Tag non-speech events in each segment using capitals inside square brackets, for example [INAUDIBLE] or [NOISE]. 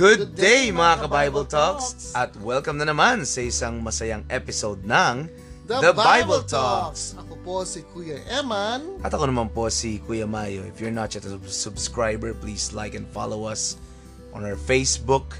Good day mga ka-Bible Talks at welcome na naman sa isang masayang episode ng The, Bible, Talks. Ako po si Kuya Eman. At ako naman po si Kuya Mayo. If you're not yet a subscriber, please like and follow us on our Facebook,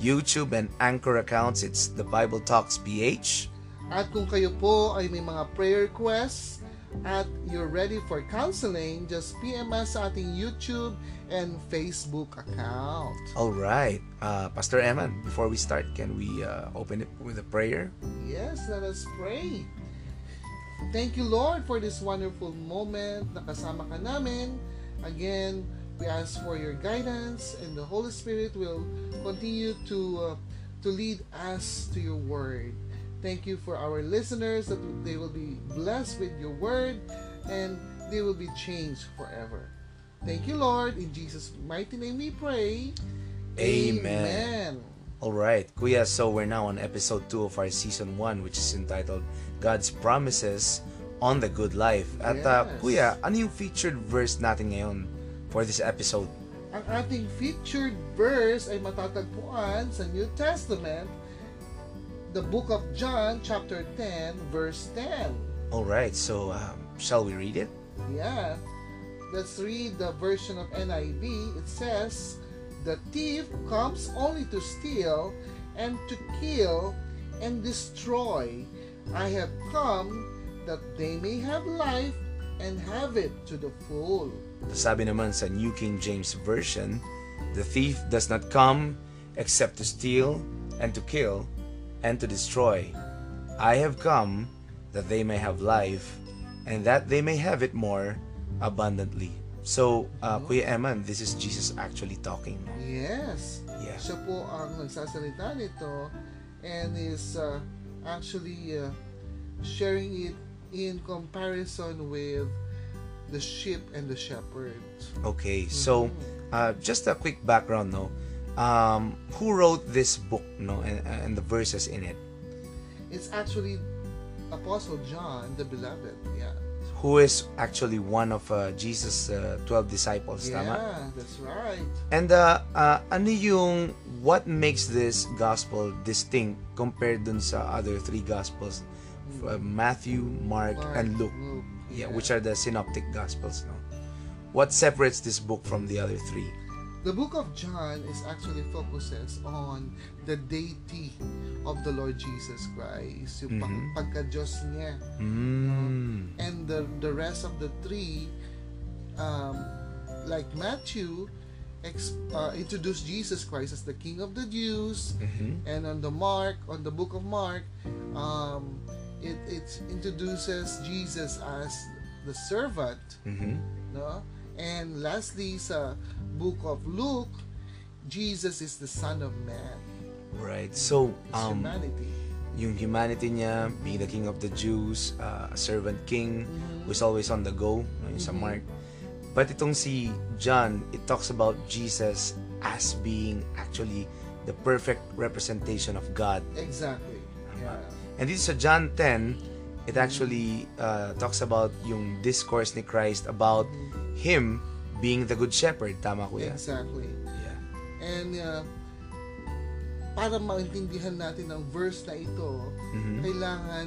YouTube, and Anchor accounts. It's The Bible Talks PH. At kung kayo po ay may mga prayer requests at you're ready for counseling, just PM us sa ating YouTube and Facebook account. All right. Uh, Pastor Eman, before we start, can we uh, open it with a prayer? Yes, let us pray. Thank you, Lord, for this wonderful moment na kasama ka namin. Again, we ask for your guidance and the Holy Spirit will continue to uh, to lead us to your word. Thank you for our listeners that they will be blessed with your word and they will be changed forever. Thank you, Lord. In Jesus' mighty name we pray. Amen. Amen. All right, Kuya, so we're now on episode 2 of our season 1 which is entitled God's Promises on the Good Life. At uh, Kuya, ano yung featured verse natin ngayon for this episode? Ang ating featured verse ay matatagpuan sa New Testament, the book of John, chapter 10, verse 10. All right, so um, shall we read it? Yeah. Let's read the version of NIV. It says, The thief comes only to steal and to kill and destroy. I have come that they may have life and have it to the full. Sabi naman sa New King James Version, The thief does not come except to steal and to kill and to destroy. I have come that they may have life and that they may have it more abundantly. So, uh, Kuya Eman, this is Jesus actually talking. no? Yes. Yeah. Siya po ang nagsasalita nito and is uh, actually uh, sharing it in comparison with the sheep and the shepherd. Okay, so uh, just a quick background, no. Um, who wrote this book, no, and, and the verses in it? It's actually Apostle John, the beloved. Yeah. Who is actually one of uh, Jesus' uh, 12 disciples, Yeah, tama? that's right. And uh, uh, ano yung what makes this gospel distinct compared dun sa other three gospels? Uh, Matthew, Mark, Mark, and Luke. Luke, Yeah, yeah. which are the synoptic gospels, no? What separates this book from the other three? The book of John is actually focuses on the deity of the Lord Jesus Christ, yung Mhm. pagka-Diyos niya. Mm. and the the rest of the three um, like Matthew ex, uh, introduced Jesus Christ as the King of the Jews Mhm. and on the Mark on the book of Mark um, it, it introduces Jesus as the servant Mhm. no and lastly sa book of Luke Jesus is the son of man Right. So, um, humanity yung humanity niya, being the king of the Jews, uh, a servant king, Mhm. who's always on the go, no, yung sa Mhm. Mark. But itong si John, it talks about Jesus as being actually the perfect representation of God. exactly yeah And dito sa John 10, it actually uh, talks about yung discourse ni Christ about him being the good shepherd. Tama kuya? exactly Yeah. And uh, para maintindihan natin ang verse na ito, Mhm. kailangan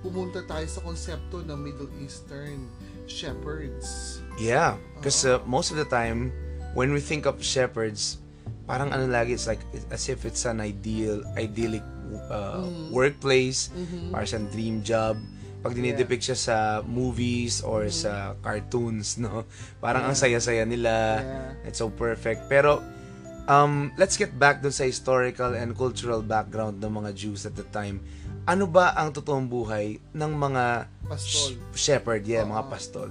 pumunta tayo sa konsepto ng Middle Eastern shepherds. Yeah, because uh, most of the time when we think of shepherds, parang ano lagi it's like as if it's an ideal idyllic uh, Mm. workplace, Mhm. parang dream job. Pag dinidepict siya sa movies or sa cartoons, no? [LAUGHS] Parang ang saya-saya nila. Yeah. It's so perfect. Pero um let's get back dun sa historical and cultural background ng mga Jews at the time. Ano ba ang totoong buhay ng mga Pastol. sh- shepherd, yeah, mga Oo. pastol?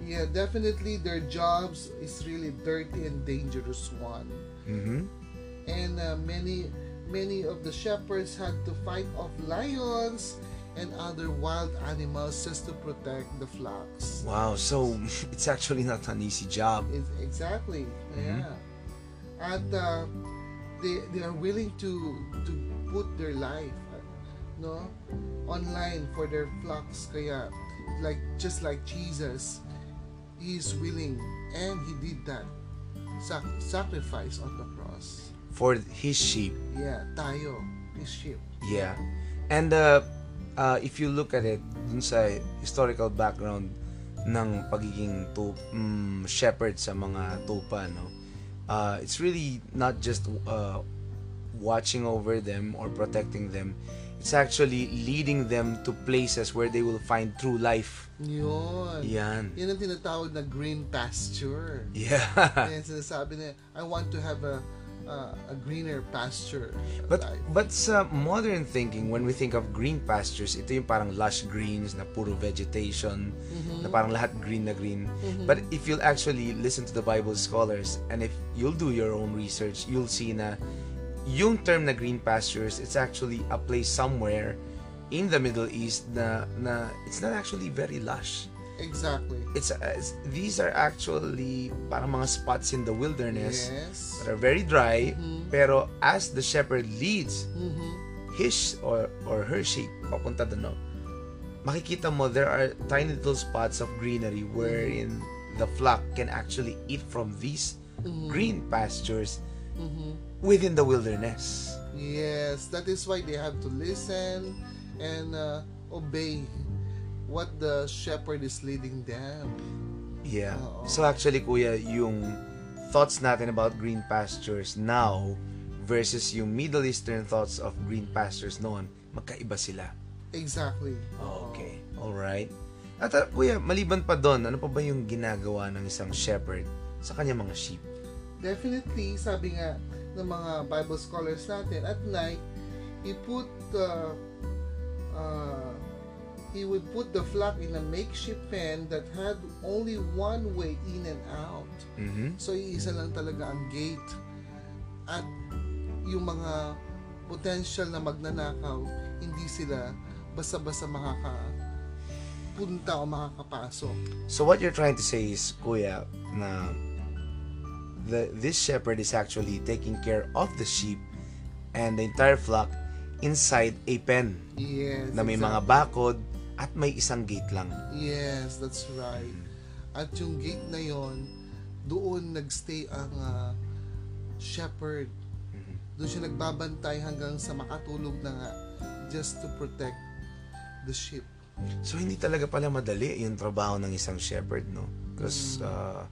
Yeah, definitely their jobs is really dirty and dangerous one. Mhm. And uh, many many of the shepherds had to fight off lions and other wild animals just to protect the flocks. Wow, so [LAUGHS] it's actually not an easy job. It's exactly. Mhm. Yeah. At uh, they they are willing to to put their life uh, no online for their flocks kaya like just like Jesus he is willing and he did that sac- sacrifice on the cross. for his sheep. Yeah, tayo, his sheep. Yeah. And uh, uh, if you look at it dun sa historical background ng pagiging tu- mm, shepherd sa mga tupa, no? Uh, it's really not just uh, watching over them or protecting them. It's actually leading them to places where they will find true life. Yun. Yan. Yan ang tinatawag na green pasture. Yeah. [LAUGHS] Kaya sinasabi na, I want to have a uh, a greener pasture But life. but sa modern thinking, when we think of green pastures, ito yung parang lush greens na puro vegetation, na parang lahat green na green. But if you'll actually listen to the Bible scholars and if you'll do your own research, you'll see na yung term na green pastures, it's actually a place somewhere in the Middle East na na it's not actually very lush. Exactly. It's, uh, it's these are actually parang mga spots in the wilderness Yes. that are very dry, pero as the shepherd leads Mhm. his or or her sheep papunta doon, makikita mo there are tiny little spots of greenery wherein the flock can actually eat from these green pastures Mhm. within the wilderness. Yes, that is why they have to listen and uh, obey what the shepherd is leading them. Yeah. Oo. So actually, kuya, yung thoughts natin about green pastures now versus yung Middle Eastern thoughts of green pastures noon, magkaiba sila. Exactly. Okay. Alright. At uh, kuya, maliban pa doon, ano pa ba yung ginagawa ng isang shepherd sa kanyang mga sheep? Definitely, sabi nga ng mga Bible scholars natin, at night, he put uh, uh, he would put the flock in a makeshift pen that had only one way in and out. Mhm. So, iisa lang talaga ang gate. At yung mga potential na magnanakaw, hindi sila basta-basta makakapunta o makakapasok. So what you're trying to say is, kuya, na the this shepherd is actually taking care of the sheep and the entire flock inside a pen Yes. na may exactly. mga bakod at may isang gate lang. Yes, that's right. At yung gate na yon, doon nagstay ang ah, shepherd. Doon siya nagbabantay hanggang sa makatulog na nga just to protect the sheep. So hindi talaga pala madali yung trabaho ng isang shepherd, no? Because uh,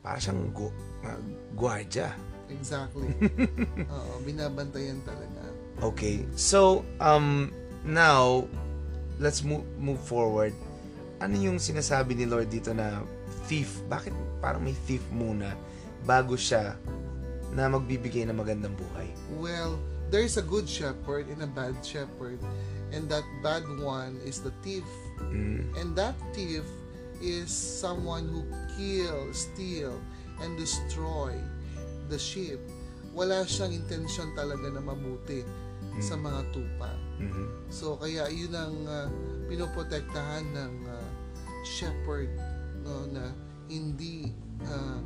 para siyang gu- uh, gwardya. Exactly. [LAUGHS] Oo, binabantayan talaga. Okay. So, um, now, let's move, move forward. Ano yung sinasabi ni Lord dito na thief? Bakit parang may thief muna bago siya na magbibigay ng magandang buhay? Well, there is a good shepherd and a bad shepherd. And that bad one is the thief. Mm. And that thief is someone who kill, steal, and destroy the sheep. Wala siyang intensyon talaga na mabuti sa mga tupa. Mhm. So kaya yun ang uh, pinoprotektahan ng uh, shepherd no na hindi uh,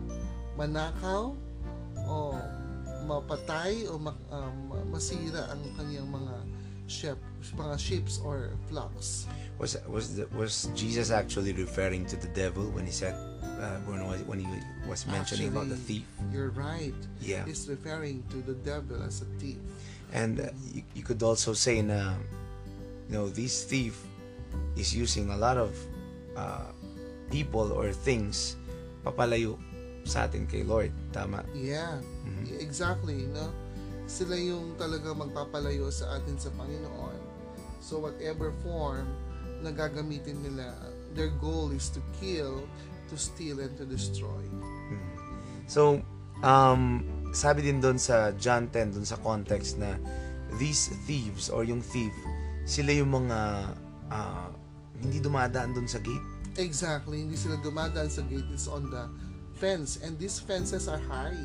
manakaw o mapatay o ma- uh, ma- masira ang kanyang mga sheep, mga sheep or flocks. Was was the, was Jesus actually referring to the devil when he said uh, when was- when he was mentioning about the thief? You're right. Yeah. He's referring to the devil as a thief. And uh, you, you could also say na you know this thief is using a lot of uh, people or things papalayo sa atin kay Lord. Tama. Yeah, Mhm. exactly, no? Sila yung talaga magpapalayo sa atin sa Panginoon. So whatever form na gagamitin nila, their goal is to kill, to steal, and to destroy. So, um, sabi din doon sa John 10, doon sa context na these thieves or yung thief, sila yung mga ah, hindi dumadaan doon sa gate. Exactly, hindi sila dumadaan sa gate, it's on the fence. And these fences are high.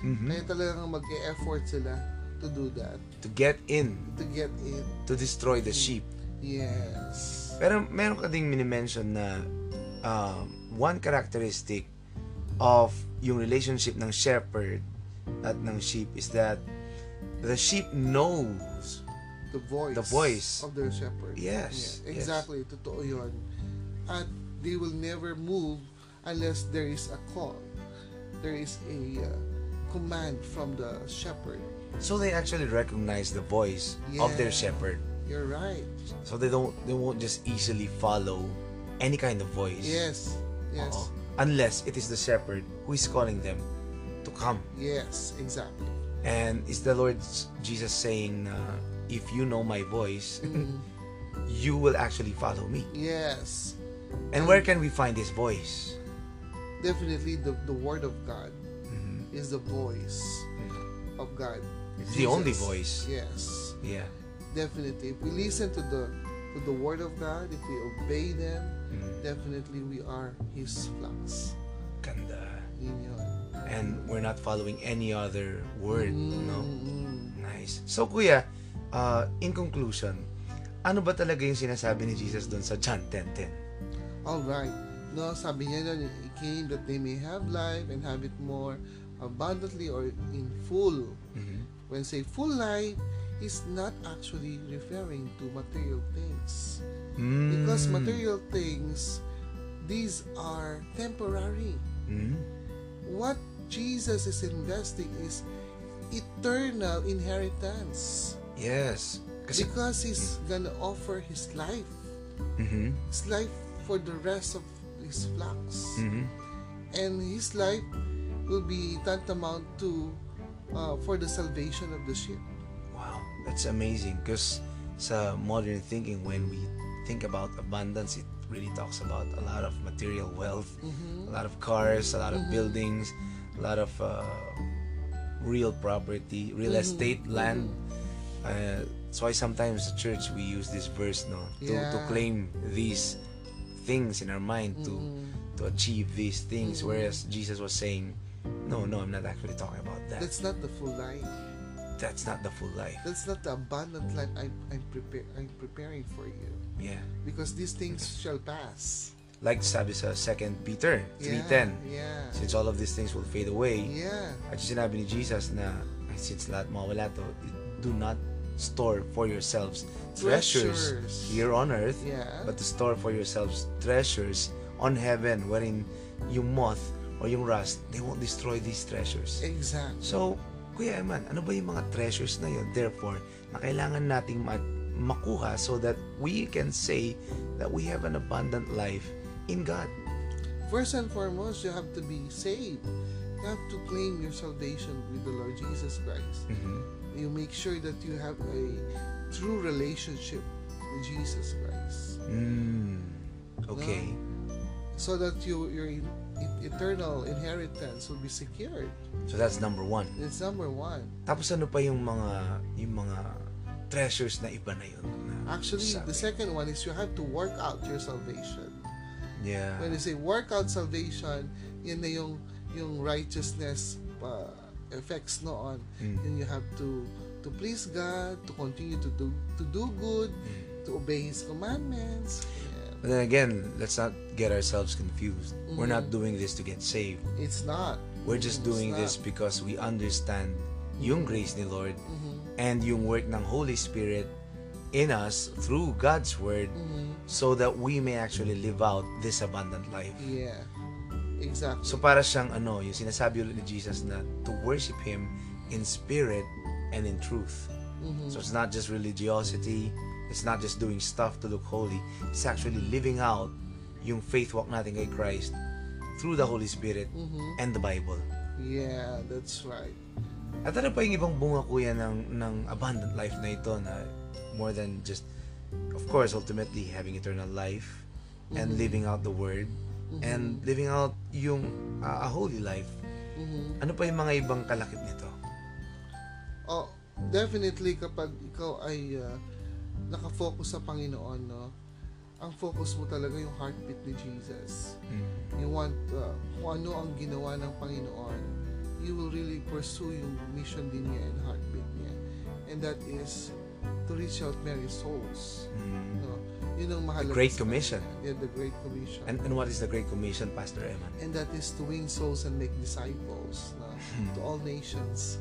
Mhm. Kaya talagang mag-e-effort sila to do that, To get in, to get in. to destroy the sheep. Yes. Pero meron ka ding minimension na um, one characteristic of yung relationship ng shepherd at ng sheep is that the sheep knows the voice, The voice. of their shepherd. Yes, Yeah, yes. exactly. Totoo yun. At they will never move unless there is a call. There is a uh, command from the shepherd. So they actually recognize the voice of their shepherd. You're right. So they don't they won't just easily follow any kind of voice. Yes. Yes. Oo. Unless it is the shepherd who is calling them to come. Yes, exactly. And is the Lord Jesus saying, uh, if you know my voice, Mm, [LAUGHS] you will actually follow me. yes. And where can we find His voice? Definitely the, the word of God Mhm. is the voice of God. It's the only voice. Yes. Yeah. Definitely. If we listen to the to the word of God, if we obey them, Mm. definitely we are his flocks. Ganda. Yun yun. And we're not following any other word, no? Mm, Nice. So, kuya, uh, in conclusion, ano ba talaga yung sinasabi ni Jesus doon sa John 10.10? All right. No, sabi niya doon, He came that they may have life and have it more abundantly or in full. Mhm. When say full life, is not actually referring to material things. Because Mm. material things, these are temporary. Mm. What Jesus is investing is eternal inheritance. Yes. Kasi, Because He's gonna offer His life. Mhm. His life for the rest of His flocks. Mhm. and his life will be tantamount to uh, for the salvation of the sheep. Wow, that's amazing. Because sa modern thinking, when we think about abundance, it really talks about a lot of material wealth, a lot of cars, a lot of buildings, a lot of uh, real property, real estate, land. Uh, so I sometimes the church we use this verse no to, to claim these things in our mind to to achieve these things. Whereas Jesus was saying no no I'm not actually talking about that. That's not the full life. that's not the full life. That's not the abundant life I'm I'm prepare I'm preparing for you. Yeah. Because these things shall pass. Like sabi sa 2 Peter Yeah, 3.10 yeah, since all of these things will fade away yeah. at yung sinabi ni Jesus na "Ay, since lahat mawala to do not store for yourselves treasures, Treasures. here on earth Yeah. but to store for yourselves treasures on heaven wherein yung moth or yung rust they won't destroy these treasures Exactly. so Kuya Eman ano ba yung mga treasures na yun therefore na kailangan nating ma- makuha so that we can say that we have an abundant life in God First and foremost, you have to be saved. You have to claim your salvation with the Lord Jesus Christ. You make sure that you have a true relationship with Jesus Christ. mm. okay so that you, your eternal inheritance will be secured. so that's number one It's number one. Tapos ano pa yung mga yung mga treasures na iba na yun? na Actually, sabi? the second one is you have to work out your salvation. Yeah. When you say work out salvation, yun na yung, yung righteousness uh, effects noon. Mm. Yun you have to to please God, to continue to do to do good, to obey His commandments. Yeah. But then again, let's not get ourselves confused. We're not Mhm. doing this to get saved. It's not. We're just It's doing not. this because we understand yung grace ni Lord Mhm. and yung work ng Holy Spirit in us through God's Word Mhm. so that we may actually live out this abundant life. Yeah. Exactly. So para siyang ano, yung sinasabi ulit ni Jesus na to worship Him in spirit and in truth. Mhm. So it's not just religiosity, it's not just doing stuff to look holy, it's actually living out yung faith walk natin kay Christ through the Holy Spirit Mhm. and the Bible. Yeah, that's right. At ano pa yung ibang bunga kuya ng, ng abundant life na ito na more than just, of course, ultimately having eternal life and Mhm. living out the Word and living out yung uh, a holy life. Mhm. Ano pa yung mga ibang kalakip nito? Oh, definitely kapag ikaw ay uh, nakafocus sa Panginoon, no? Ang focus mo talaga yung heartbeat ni Jesus. You want uh, kung ano ang ginawa ng Panginoon, you will really pursue yung mission din niya and heartbeat niya. And that is to reach out many souls. Mm. No? Yun ang mahalaga. Great sa Commission. kanya. Yeah, the Great Commission. And, and what is the Great Commission, Pastor Eman? and that is to win souls and make disciples no? to all nations.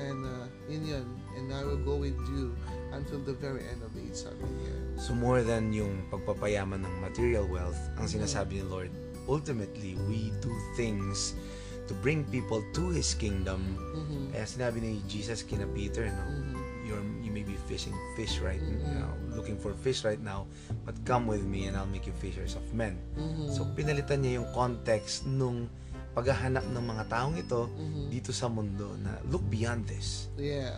And uh, yun yun. And I will go with you until the very end of the age, sabi niya. So more than yung pagpapayaman ng material wealth, ang sinasabi ni Lord, ultimately, we do things to bring people to His kingdom. Mhm. Kaya sinabi ni Jesus kina Peter, no, Mhm. you're, you may be fishing fish right Mhm. now, looking for fish right now, but come with me and I'll make you fishers of men. Mhm. So pinalitan niya yung context nung paghahanap ng mga taong ito Mhm. dito sa mundo na look beyond this. Yeah,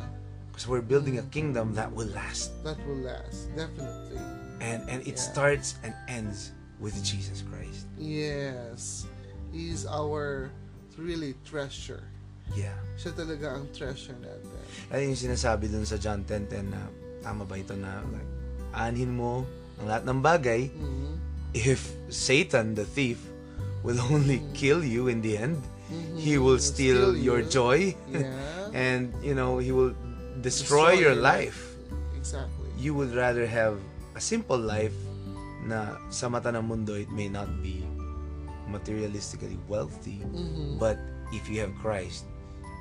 Because we're building a kingdom that will last. that will last definitely. And and it Yeah. starts and ends with Jesus Christ. Yes, He is our really treasure. Yeah. Siya talaga ang treasure natin. Ay yung sinasabi dun sa John 10.10 na tama ba ito na like, aanhin mo ang lahat ng bagay Mhm. if Satan, the thief, will only kill you in the end, Mhm. he will steal, Steal your you. joy Yeah. [LAUGHS] and you know he will destroy, your life. Exactly. You would rather have a simple life na sa mata ng mundo it may not be materialistically wealthy Mhm. but if you have Christ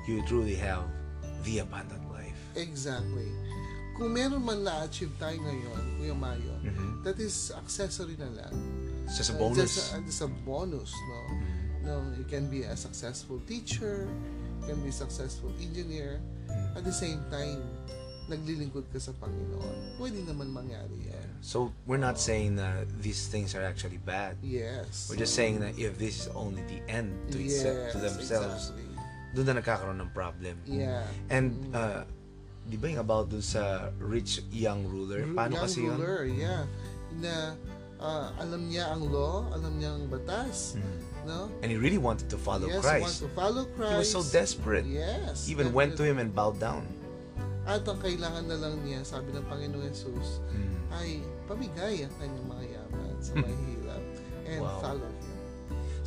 you truly have the abundant life. Exactly. Kung meron man na-achieve tayo ngayon, Kuya Mayo, Mhm. that is accessory na lang. It's just a Uh, bonus. Just a, just a bonus, no? Mhm. No, you can be a successful teacher, you can be a successful engineer, Mhm. at the same time, naglilingkod ka sa Panginoon. Pwede naman mangyari yan. So we're not saying that these things are actually bad. Yes. We're just saying that if this is only the end to, itself, to Yes, themselves, exactly. Doon na nagkakaroon ng problem. Yeah. And Mm. uh, di ba yung about dun sa rich young ruler? Ru- Paano young kasi yun? ruler, yeah. Na ah, alam niya ang law, alam niya ang batas, Mm. no? And he really wanted to follow yes, Christ. wants to follow Christ. He was so desperate. Yes. Even went to him and bowed down. At ang kailangan na lang niya, sabi ng Panginoon Jesus, Mm. ay pamigay ang kanyang mga yaman sa mahihirap and Wow. follow.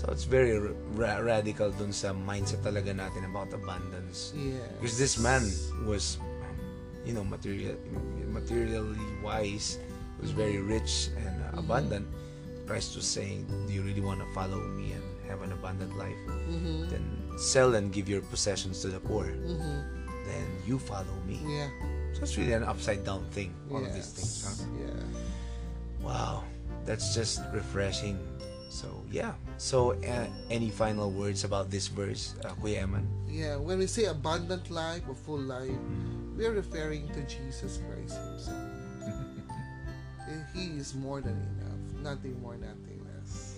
So it's very ra- radical dun sa mindset talaga natin about abundance. Yes. Because this man was, you know, material, materially wise, was very rich and uh, abundant. Christ was saying, "Do you really want to follow me and have an abundant life? Mhm. Then sell and give your possessions to the poor. Mhm. Then you follow me." Yeah. So it's really an upside down thing. All of these things. Huh? Yeah. Wow, that's just refreshing. So yeah. So uh, any final words about this verse, uh, Kuya Eman? Yeah. When we say abundant life or full life, Mm. we are referring to Jesus Christ Himself. [LAUGHS] he is more than enough. Nothing more, nothing less.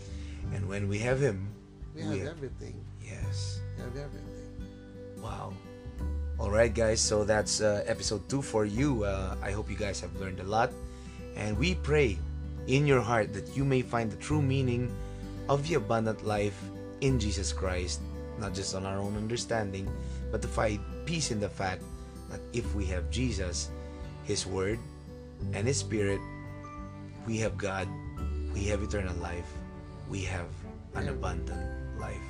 And when we have Him, We have everything. yes. We have everything. Wow. All right, guys. So that's uh, episode two for you. Uh, I hope you guys have learned a lot, and we pray in your heart that you may find the true meaning of the abundant life in Jesus Christ, not just on our own understanding, but to find peace in the fact that if we have Jesus, His Word, and His Spirit, we have God, we have eternal life, we have an abundant life.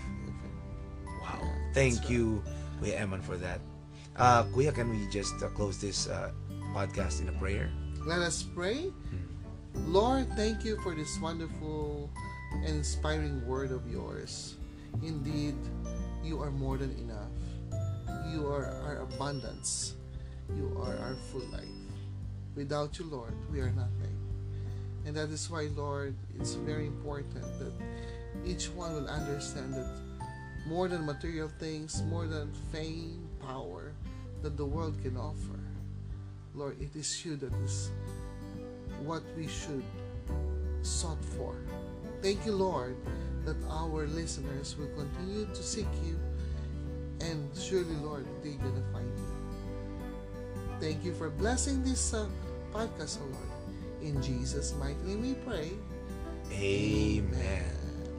Wow. Thank that's you, Kuya Eman, for that. Uh, Kuya, can we just uh, close this uh, podcast in a prayer? Let us pray. Lord, thank you for this wonderful and inspiring word of yours. Indeed, you are more than enough. You are our abundance. You are our full life. Without you, Lord, we are nothing. And that is why, Lord, it's very important that each one will understand that more than material things, more than fame, power that the world can offer, Lord, it is you that is what we should sought for. Thank you, Lord, that our listeners will continue to seek you, and surely, Lord, they're gonna find you. Thank you for blessing this uh, podcast, O Lord. In Jesus' mighty name we pray. Amen.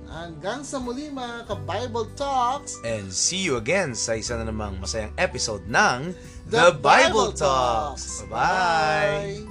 Hanggang sa muli mga ka-Bible Talks, And see you again sa isa na namang masayang episode ng The Bible Talks. Bye-bye! Bye!